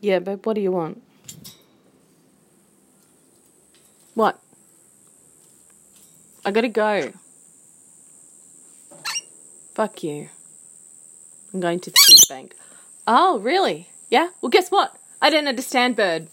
Yeah, babe. what do you want? What? I gotta go. Fuck you. I'm going to the food bank. Oh, really? Yeah? Well, guess what? I don't understand, bird.